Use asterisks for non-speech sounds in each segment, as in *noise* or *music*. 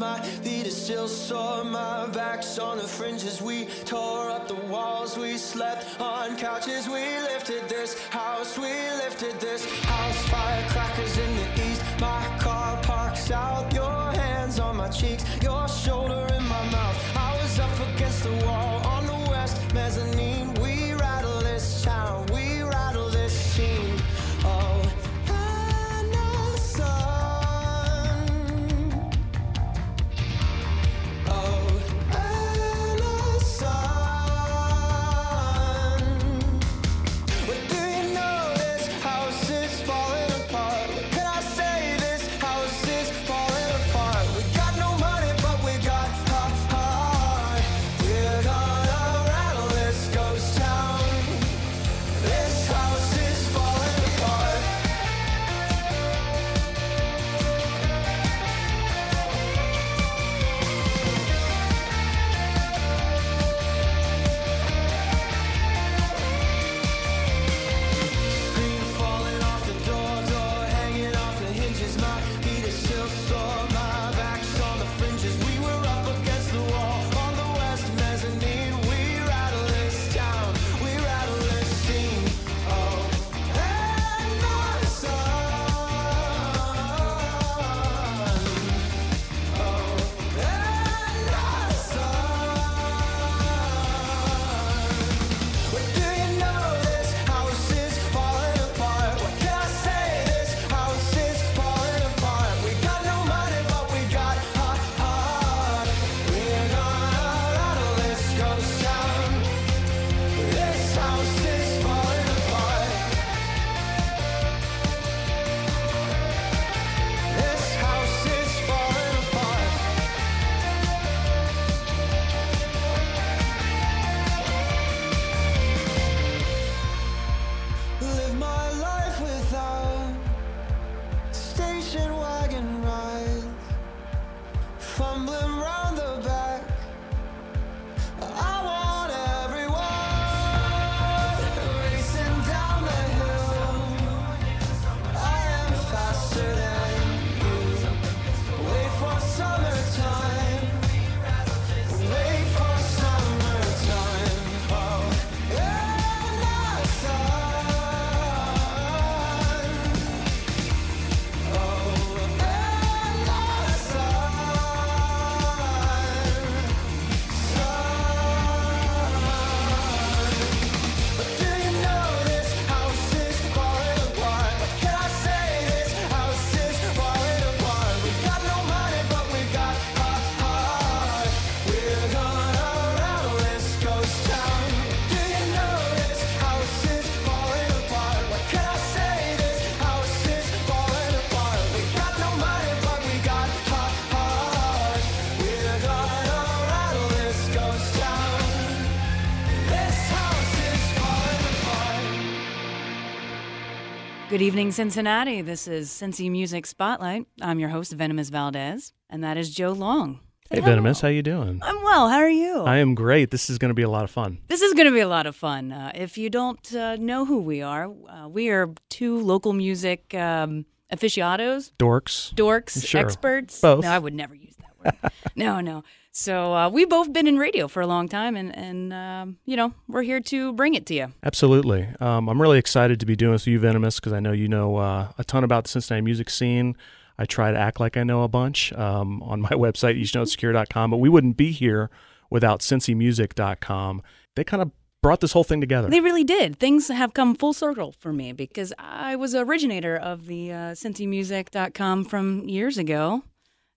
My feet are still sore, my back's on the fringes. We tore up the walls, we slept on couches. We lifted this house, we lifted this house. Firecrackers in the east, my car parks out. Your hands on my cheeks, your shoulder in my mouth. Good evening, Cincinnati. This is Cincy Music Spotlight. I'm your host, Venomous Valdez, and that is Joe Long. Hey, Hello. Venomous, how you doing? I'm well. How are you? I am great. This is going to be a lot of fun. this is going to be a lot of fun. Uh, if you don't uh, know who we are, uh, we are two local music um, aficionados, Dorks. dorks, Sure. experts. Both. No, I would never use that word. *laughs* no, no. So uh, we've both been in radio for a long time, and and um, you know we're here to bring it to you. Absolutely. Um, I'm really excited to be doing this with you, Venomous, because I know you know uh, a ton about the Cincinnati music scene. I try to act like I know a bunch um, on my *laughs* website, eastknowsecure.com, but we wouldn't be here without cincymusic.com. They kind of brought this whole thing together. They really did. Things have come full circle for me because I was originator of the uh, CincyMusic.com from years ago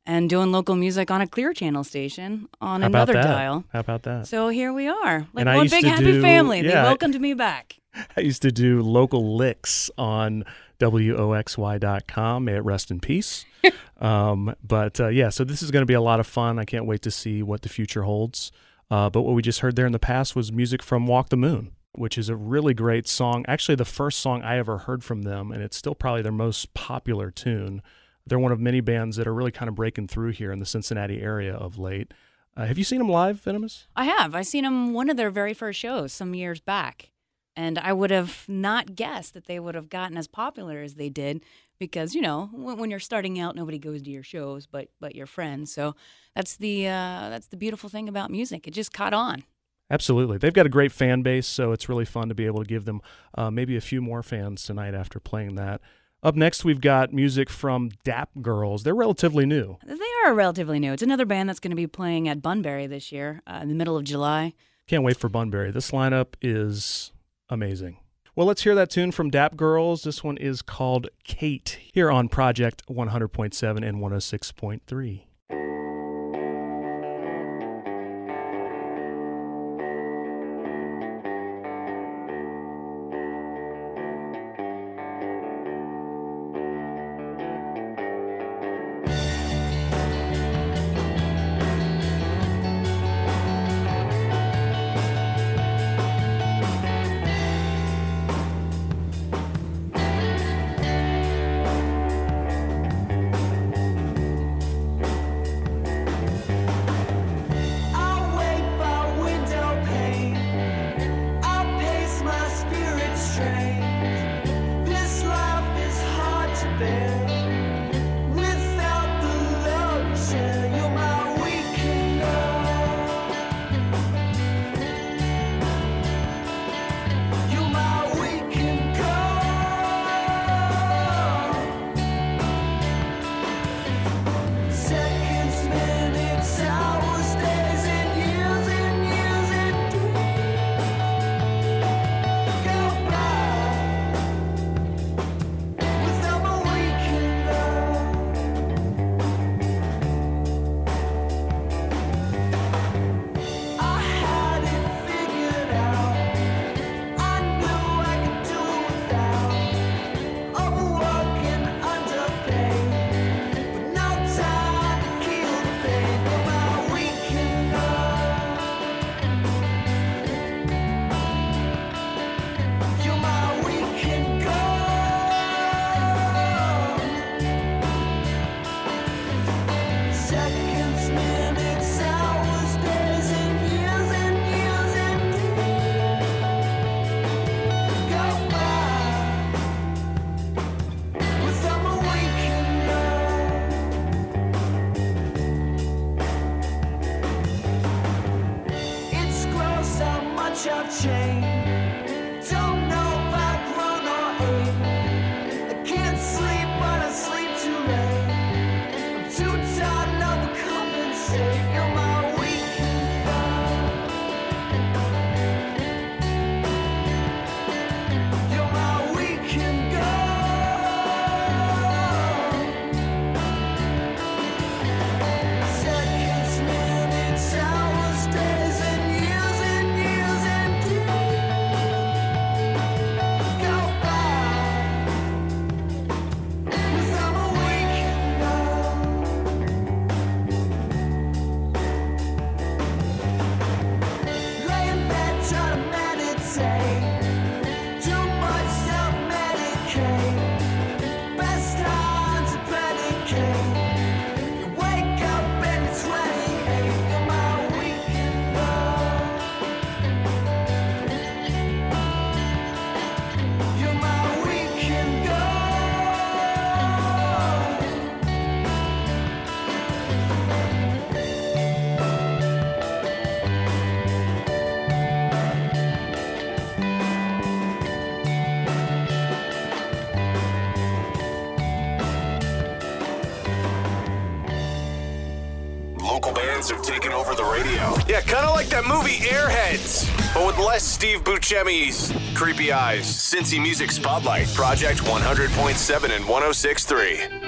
and doing local music on a clear channel station on How about another that? dial. How about that? So here we are, like And I one used big to happy do- family. They yeah, I- welcomed me back. *laughs* I used to do local licks on WOXY.com. May it rest in peace. *laughs* um, but uh, yeah, so this is going to be a lot of fun. I can't wait to see what the future holds. Uh, but what we just heard there in the past was music from Walk the Moon. which is a really great song. Actually, the first song I ever heard from them, and it's still probably their most popular tune. They're one of many bands that are really kind of breaking through here in the Cincinnati area of late. Uh, have you seen them live, Venomous? I have. I seen them one of their very first shows some years back, and I would have not guessed that they would have gotten as popular as they did because you know when, when you're starting out, nobody goes to your shows but but your friends. So that's the uh, that's the beautiful thing about music. It just caught on. Absolutely. They've got a great fan base, so it's really fun to be able to give them uh, maybe a few more fans tonight after playing that. Up next, we've got music from DAAP Girls. They're relatively new. They are relatively new. It's another band that's going to be playing at Bunbury this year uh, in the middle of July. Can't wait for Bunbury. This lineup is amazing. Well, let's hear that tune from DAAP Girls. This one is called Kate here on Project 100.7 and 106.3. bands have taken over the radio. Yeah, kind of like that movie Airheads, but with less Steve Buscemi's creepy eyes. Cincy Music Spotlight, Project 100.7 and 106.3.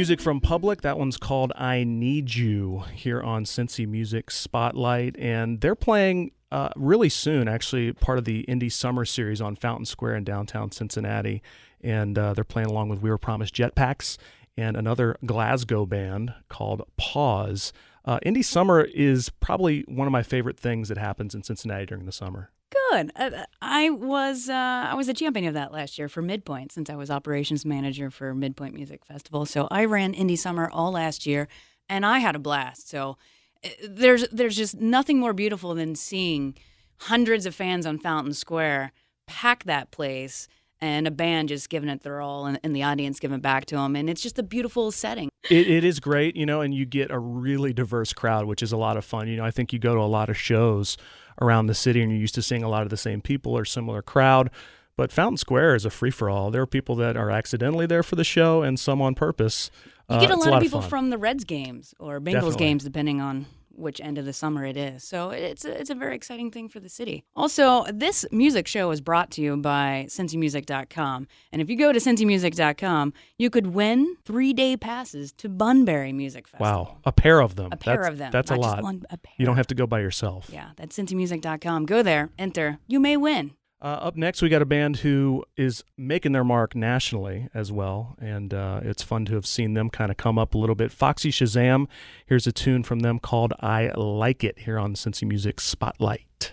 Music from Public. That one's called I Need You here on Cincy Music Spotlight. And they're playing uh, really soon, actually, part of the Indie Summer Series on Fountain Square in downtown Cincinnati. And uh, they're playing along with We Were Promised Jetpacks and another Glasgow band called Paws. Uh, Indie Summer is probably one of my favorite things that happens in Cincinnati during the summer. Good. Uh, I was uh, I was a champion of that last year for Midpoint since I was operations manager for Midpoint Music Festival. So I ran Indie Summer all last year, and I had a blast. So uh, there's there's just nothing more beautiful than seeing hundreds of fans on Fountain Square pack that place and a band just giving it their all and, and the audience giving back to them and it's just a beautiful setting It, it is great, you know, and you get a really diverse crowd, which is a lot of fun. You know, I think you go to a lot of shows around the city and you're used to seeing a lot of the same people or similar crowd. But Fountain Square is a free for all. There are people that are accidentally there for the show and some on purpose. you Uh, get a it's lot, of people fun. from the reds games or bengals Definitely. games depending on which end of the summer it is so it's a, it's a very exciting thing for the city also this music show is brought to you by cincymusic.com and if you go to cincymusic.com you could win three day passes to bunbury music festival Wow, a pair of them. a pair that's, of them That's a not just lot. one, a pair. You don't have to go by yourself. yeah that's cincymusic.com go there enter you may win Uh, up next, we got a band who is making their mark nationally as well, and uh, it's fun to have seen them kind of come up a little bit. Foxy Shazam, here's a tune from them called "I Like It" here on Cincy Music Spotlight.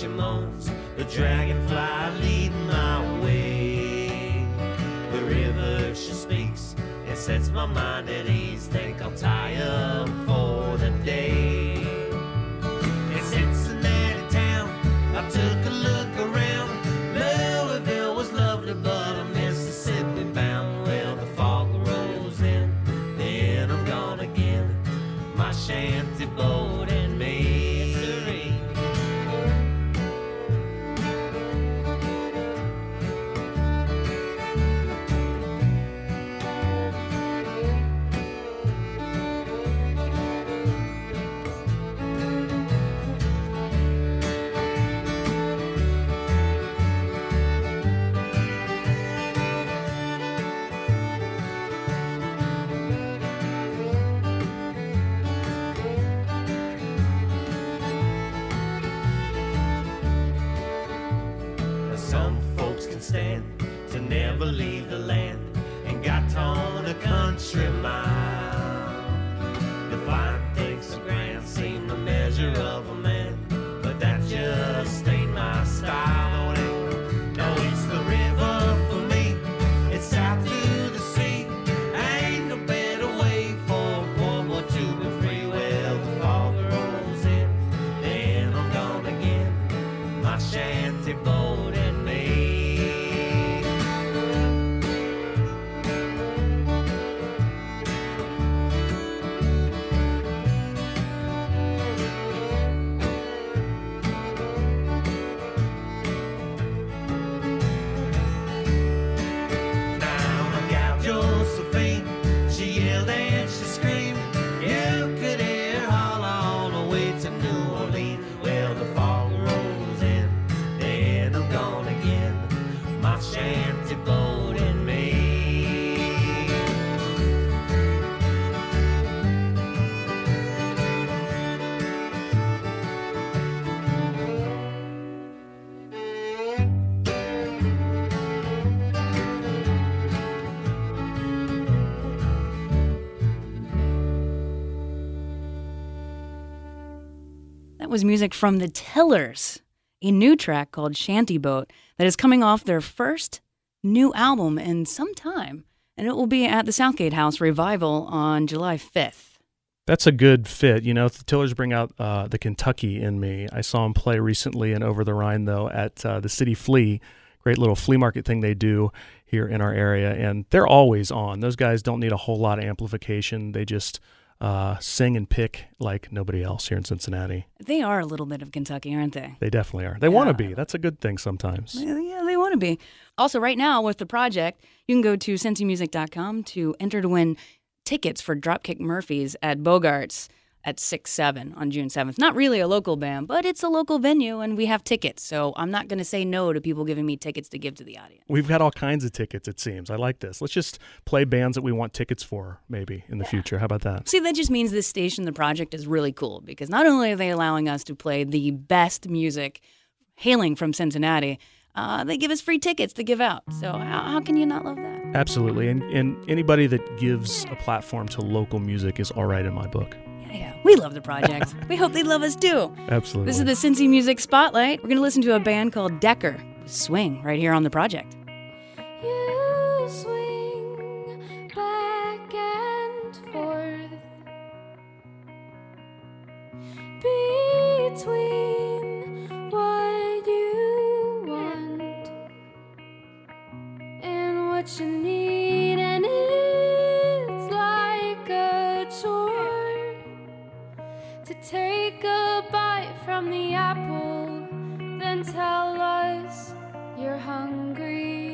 she moans. The dragonfly stand was music from the Tillers, a new track called Shanty Boat that is coming off their first new album in some time. And it will be at the Southgate House Revival on July 5th. That's a good fit. You know, the Tillers bring out uh, the Kentucky in me. I saw them play recently in Over the Rhine, though, at uh, the City Flea. Great little flea market thing they do here in our area. And they're always on. Those guys don't need a whole lot of amplification. They just uh, sing and pick like nobody else here in Cincinnati. They are a little bit of Kentucky, aren't they? They definitely are. They want to be. That's a good thing sometimes. Yeah, yeah, they want to be. Also, right now with the project, you can go to cincymusic.com to enter to win tickets for Dropkick Murphys at Bogarts at 6 7 on June 7th. Not really a local band, but it's a local venue and we have tickets. So I'm not going to say no to people giving me tickets to give to the audience. We've got all kinds of tickets, it seems. I like this. Let's just play bands that we want tickets for, maybe in the future. How about that? See, that just means this station, the project, is really cool because not only are they allowing us to play the best music hailing from Cincinnati, uh, they give us free tickets to give out. So how, how can you not love that? Absolutely. And, and anybody that gives a platform to local music is all right in my book. Yeah, yeah. We love the project. we hope they love us too. Absolutely. This is the Cincy Music Spotlight. We're going to listen to a band called Decker Swing right here on the project. You swing back and forth between what you want and what you need, take a bite from the apple, then tell us you're hungry.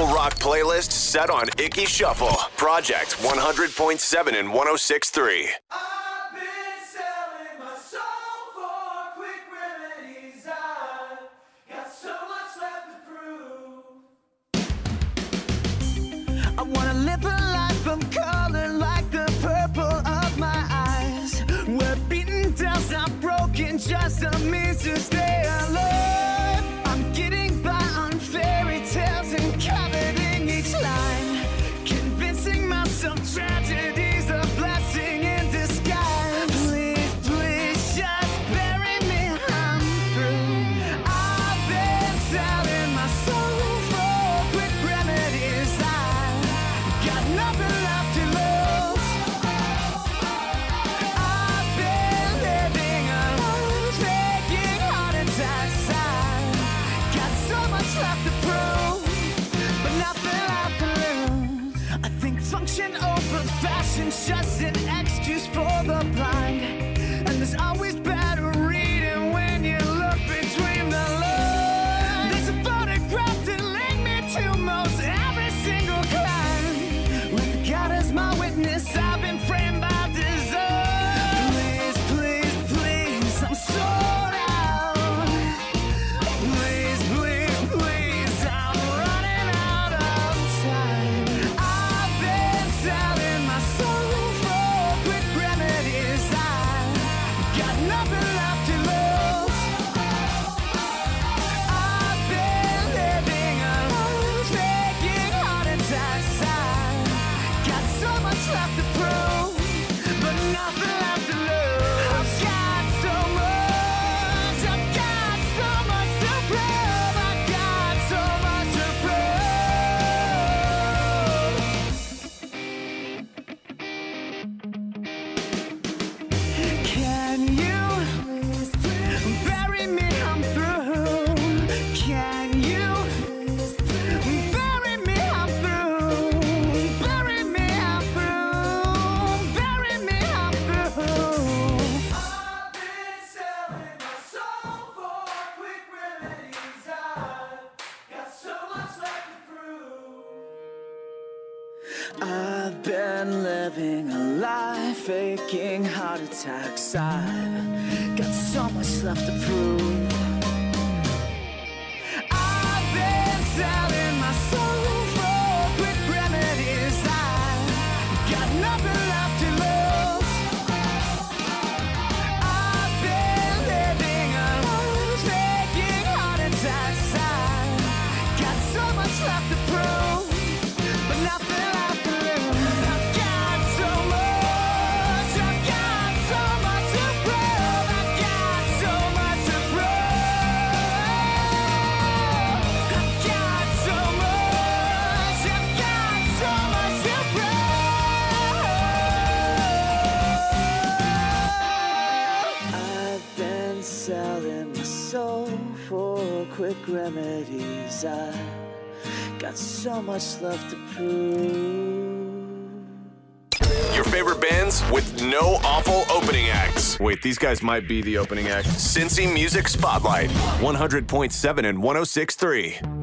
Local rock playlist set on Ickey Shuffle. Project 100.7 and 106.3. so much left to prove. I've been selling my soul. remedies. I got so much love to prove. Your favorite bands with no awful opening acts. Wait, these guys might be the opening act. Cincy Music Spotlight, 100.7 and 106.3.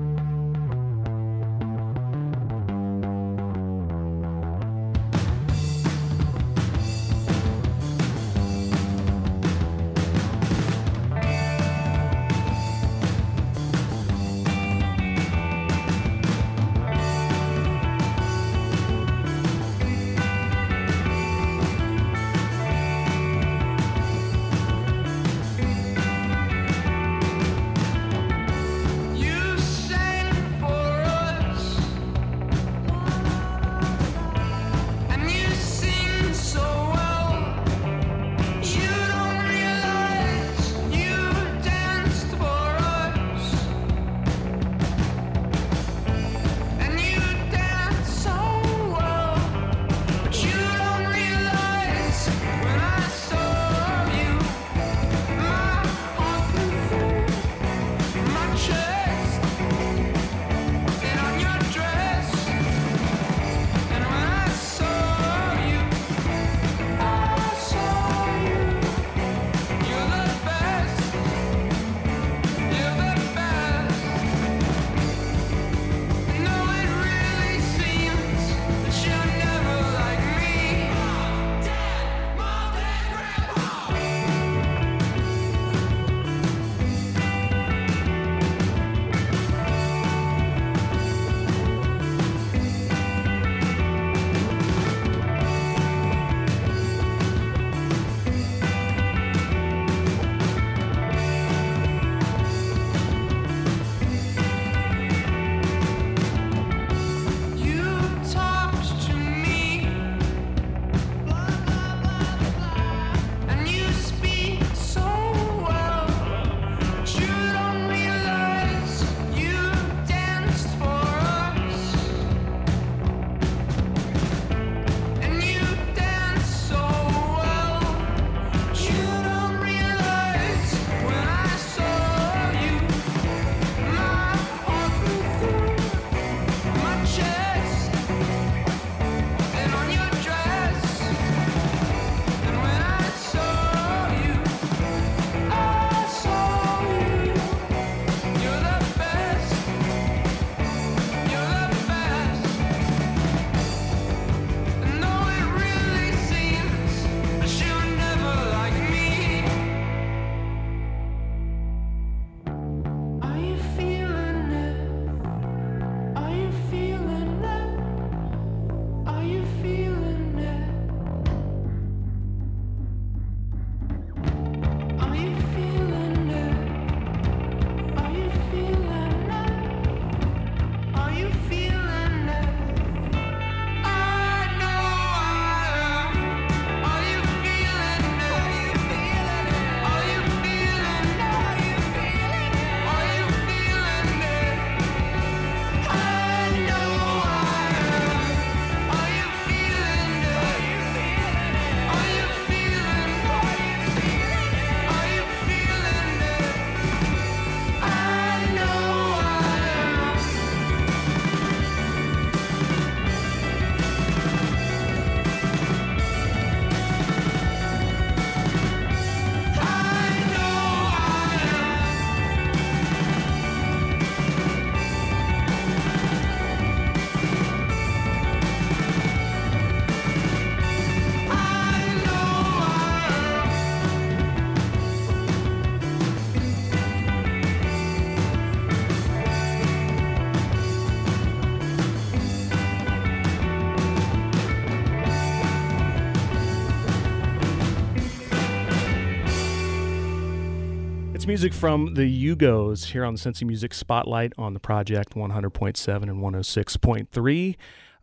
music from the Yugos here on the Cincy Music Spotlight on the Project 100.7 and 106.3.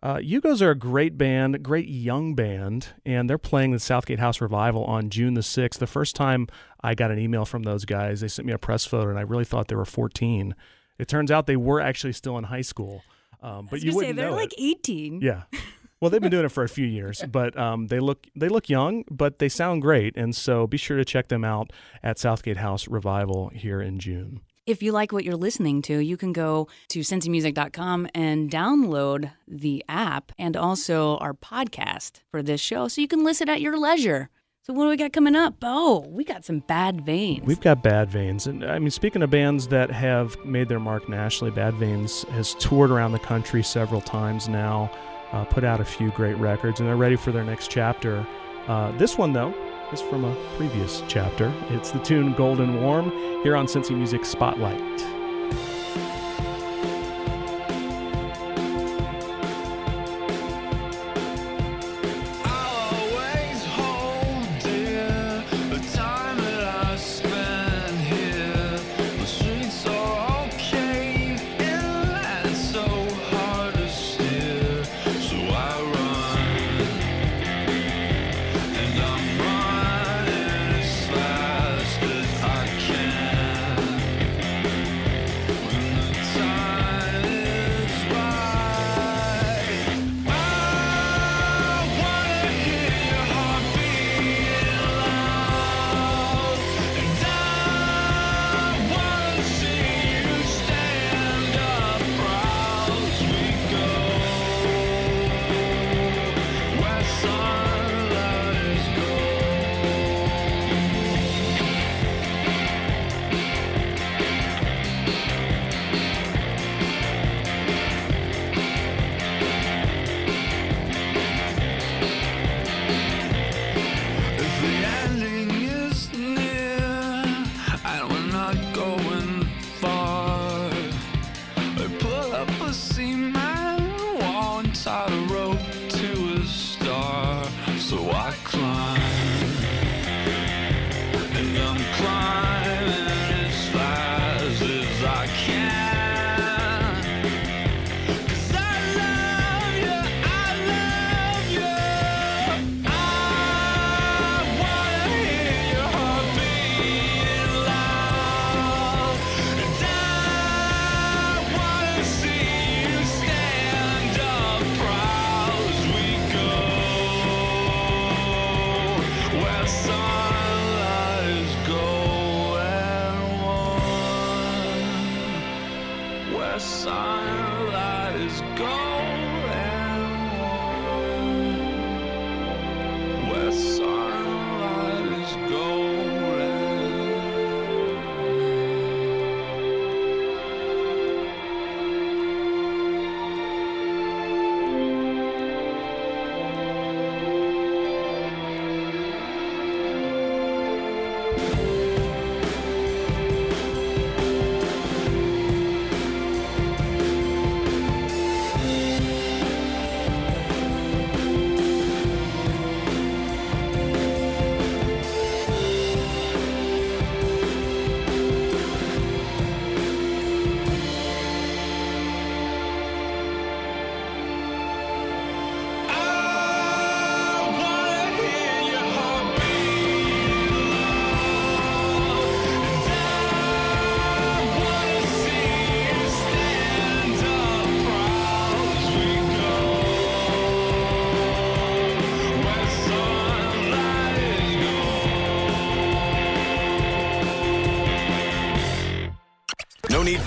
Uh, Yugos are a great band, great young band, and they're playing the Southgate House Revival on June the 6th. The first time I got an email from those guys, they sent me a press photo, and I really thought they were 14. It turns out they were actually still in high school, um, but you gonna say they're know like it. 18. Yeah. *laughs* Well, they've been doing it for a few years, *laughs* but um, they look they look young, but they sound great, and so be sure to check them out at Southgate House Revival here in June. If you like what you're listening to, you can go to cincymusic.com and download the app and also our podcast for this show so you can listen at your leisure. So what do we got coming up? Oh, we got some bad veins. We've got Bad Veins, and I mean, speaking of bands that have made their mark nationally, Bad Veins has toured around the country several times now, uh, put out a few great records, and they're ready for their next chapter. Uh, this one, though, is from a previous chapter. It's the tune "Golden Warm" here on Cincy Music Spotlight.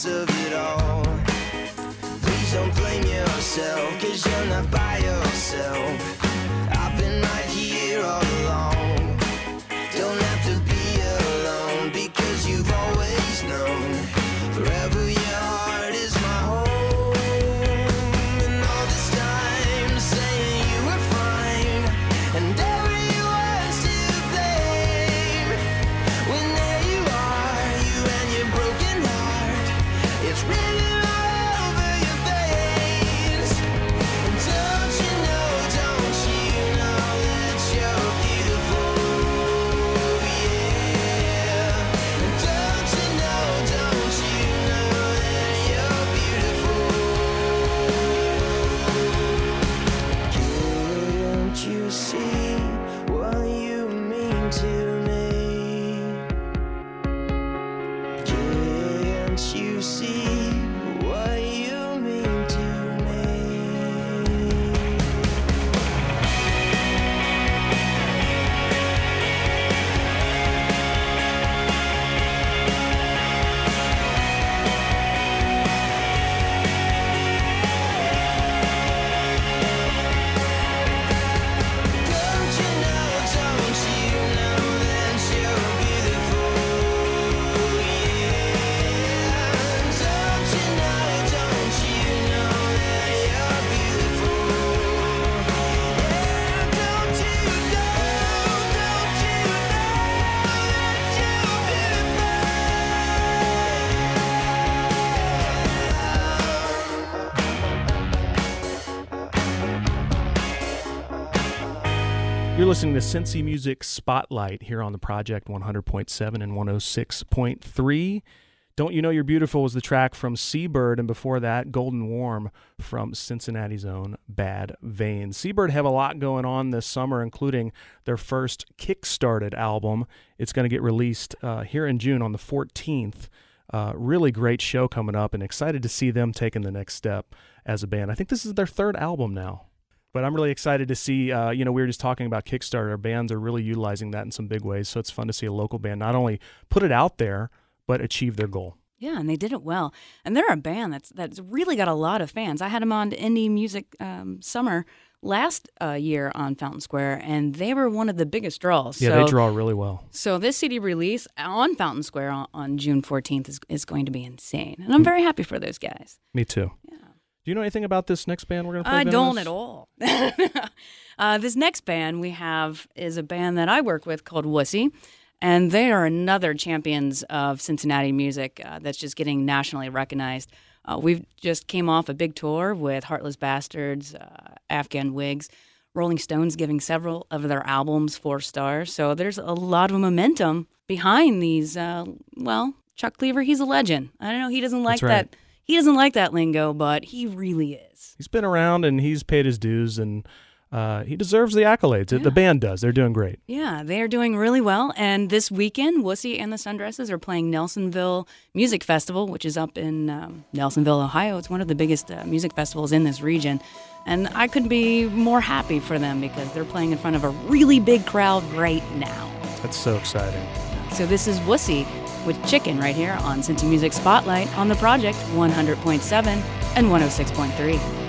sense of it all. Please don't blame yourself, cause you're not by yourself. Listening to Cincy Music Spotlight here on the Project 100.7 and 106.3. Don't You Know You're Beautiful was the track from Seabird, and before that, Golden Warm from Cincinnati's own Bad Veins. Seabird have a lot going on this summer, including their first kick-started album. It's going to get released uh, here in June on the 14th. Uh, really great show coming up, and excited to see them taking the next step as a band. I think this is their third album now. But I'm really excited to see, uh, you know, we were just talking about Kickstarter. Our bands are really utilizing that in some big ways. So it's fun to see a local band not only put it out there, but achieve their goal. Yeah, and they did it well. And they're a band that's that's really got a lot of fans. I had them on Indie Music um, Summer last uh, year on Fountain Square, and they were one of the biggest draws. Yeah, so, they draw really well. So this CD release on Fountain Square on, on June 14th is, is going to be insane, and I'm very happy for those guys. Me too. Do you know anything about this next band we're going to play? I don't at all. *laughs* uh, this next band we have is a band that I work with called Wussy, and they are another champions of Cincinnati music uh, that's just getting nationally recognized. Uh, we've just came off a big tour with Heartless Bastards, uh, Afghan Whigs, Rolling Stones giving several of their albums four stars. So there's a lot of momentum behind these. Uh, well, Chuck Cleaver, he's a legend. I don't know, he doesn't like right. that. He doesn't like that lingo, but he really is. He's been around and he's paid his dues, and uh, he deserves the accolades. The band does. They're doing great. Yeah, they are doing really well. And this weekend, Wussy and the Sundresses are playing Nelsonville Music Festival, which is up in um, Nelsonville, Ohio. It's one of the biggest uh, music festivals in this region. And I couldn't be more happy for them because they're playing in front of a really big crowd right now. That's so exciting. So this is Wussy with Chicken right here on Cincy Music Spotlight on the Project 100.7 and 106.3.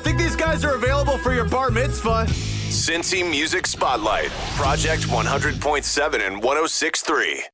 think these guys are available for your bar mitzvah. Cincy Music Spotlight, Project 100.7 and 106.3.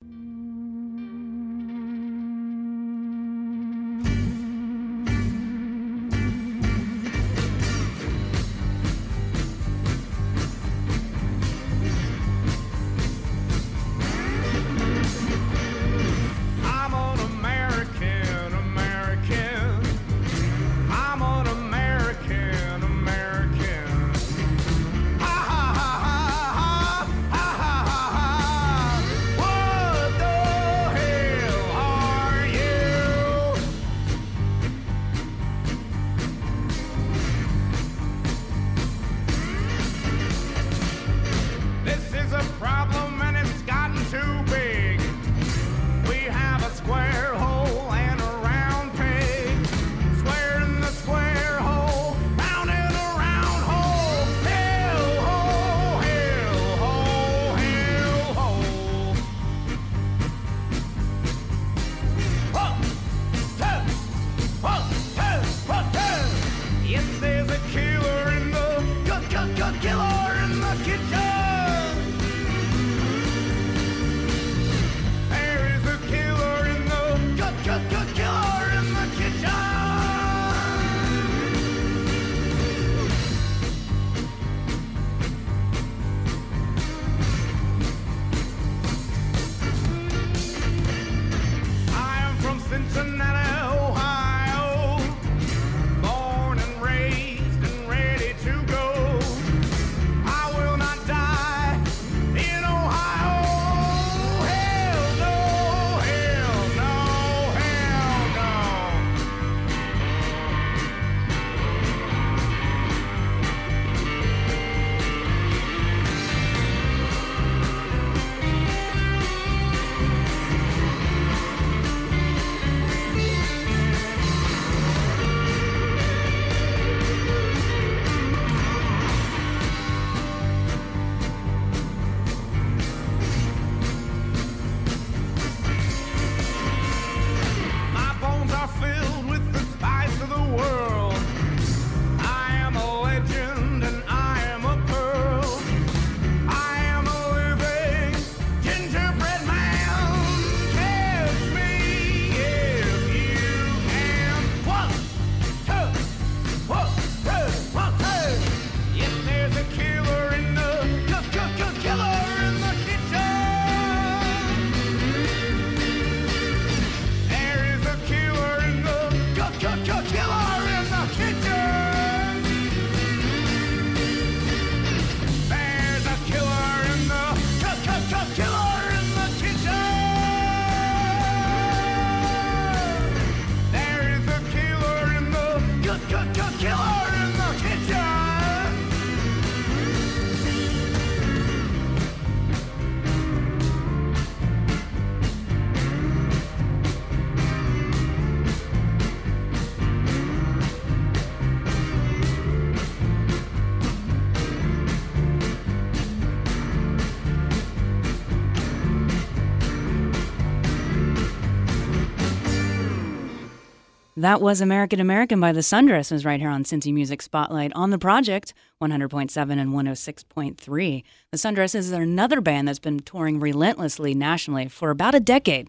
That was American American by the Sundresses right here on Cincy Music Spotlight on the project 100.7 and 106.3. The Sundresses are another band that's been touring relentlessly nationally for about a decade.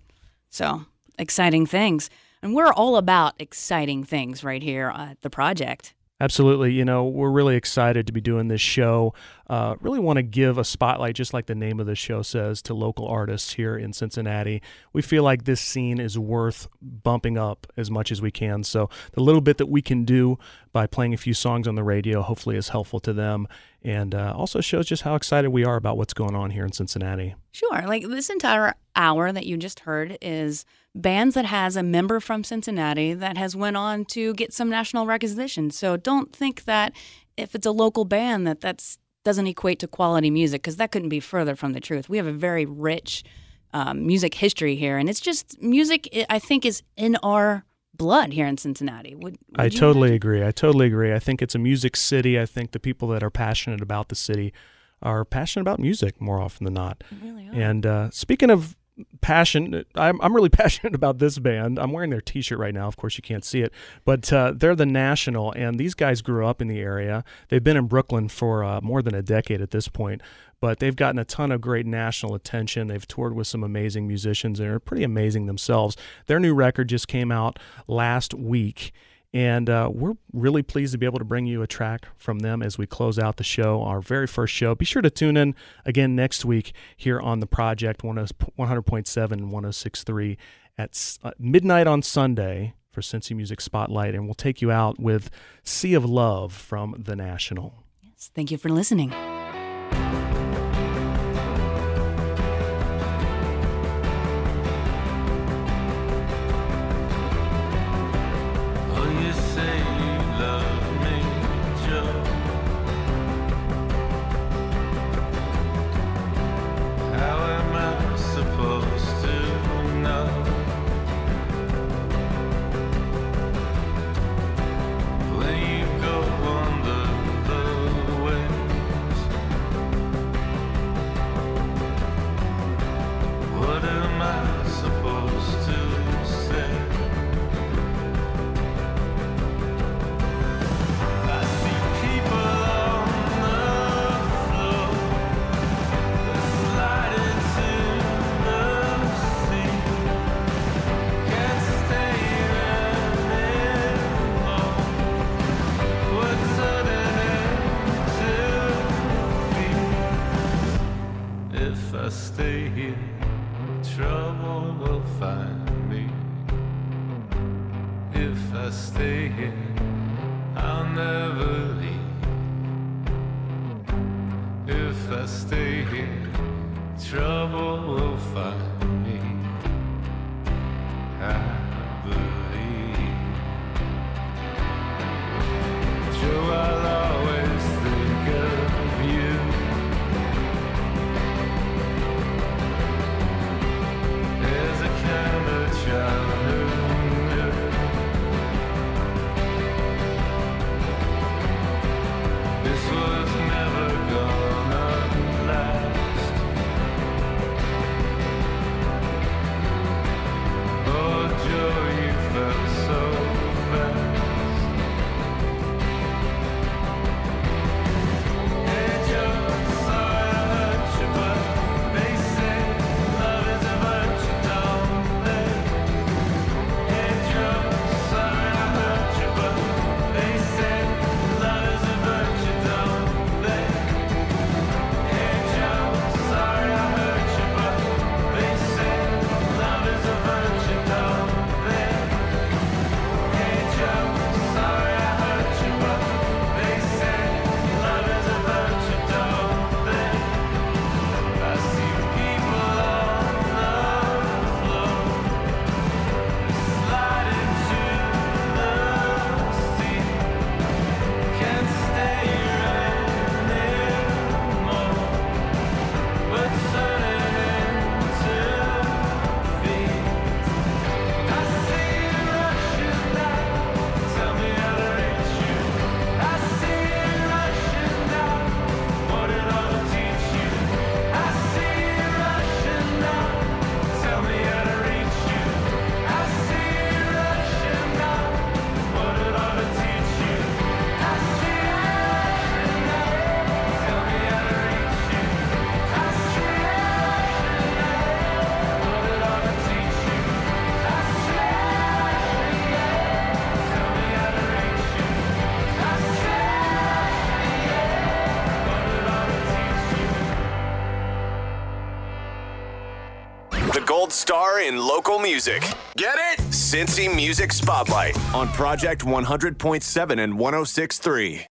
So, exciting things. And we're all about exciting things right here at the project. Absolutely. You know, we're really excited to be doing this show. Uh, really want to give a spotlight, just like the name of the show says, to local artists here in Cincinnati. We feel like this scene is worth bumping up as much as we can. So, the little bit that we can do by playing a few songs on the radio hopefully is helpful to them and uh, also shows just how excited we are about what's going on here in Cincinnati. Sure. Like this entire hour that you just heard is bands that has a member from Cincinnati that has went on to get some national recognition. So don't think that if it's a local band that that's doesn't equate to quality music because that couldn't be further from the truth. We have a very rich um, music history here, and it's just music. I- I think is in our blood here in Cincinnati. Would, I would you totally imagine? agree. I totally agree. I think it's a music city. I think the people that are passionate about the city are passionate about music more often than not. Really. And uh, speaking of passion. I'm, I'm really *laughs* passionate about this band. I'm wearing their T-shirt right now. Of course, you can't see it, but uh, they're the National, and these guys grew up in the area. They've been in Brooklyn for uh, more than a decade at this point, but they've gotten a ton of great national attention. They've toured with some amazing musicians. They're pretty amazing themselves. Their new record just came out last week and uh, we're really pleased to be able to bring you a track from them as we close out the show, our very first show. Be sure to tune in again next week here on the project 100.7 106.3 at uh, midnight on Sunday for Cincy Music Spotlight. And we'll take you out with Sea of Love from The National. Yes, thank you for listening. in local music. Get it? Cincy Music Spotlight on Project 100.7 and 106.3.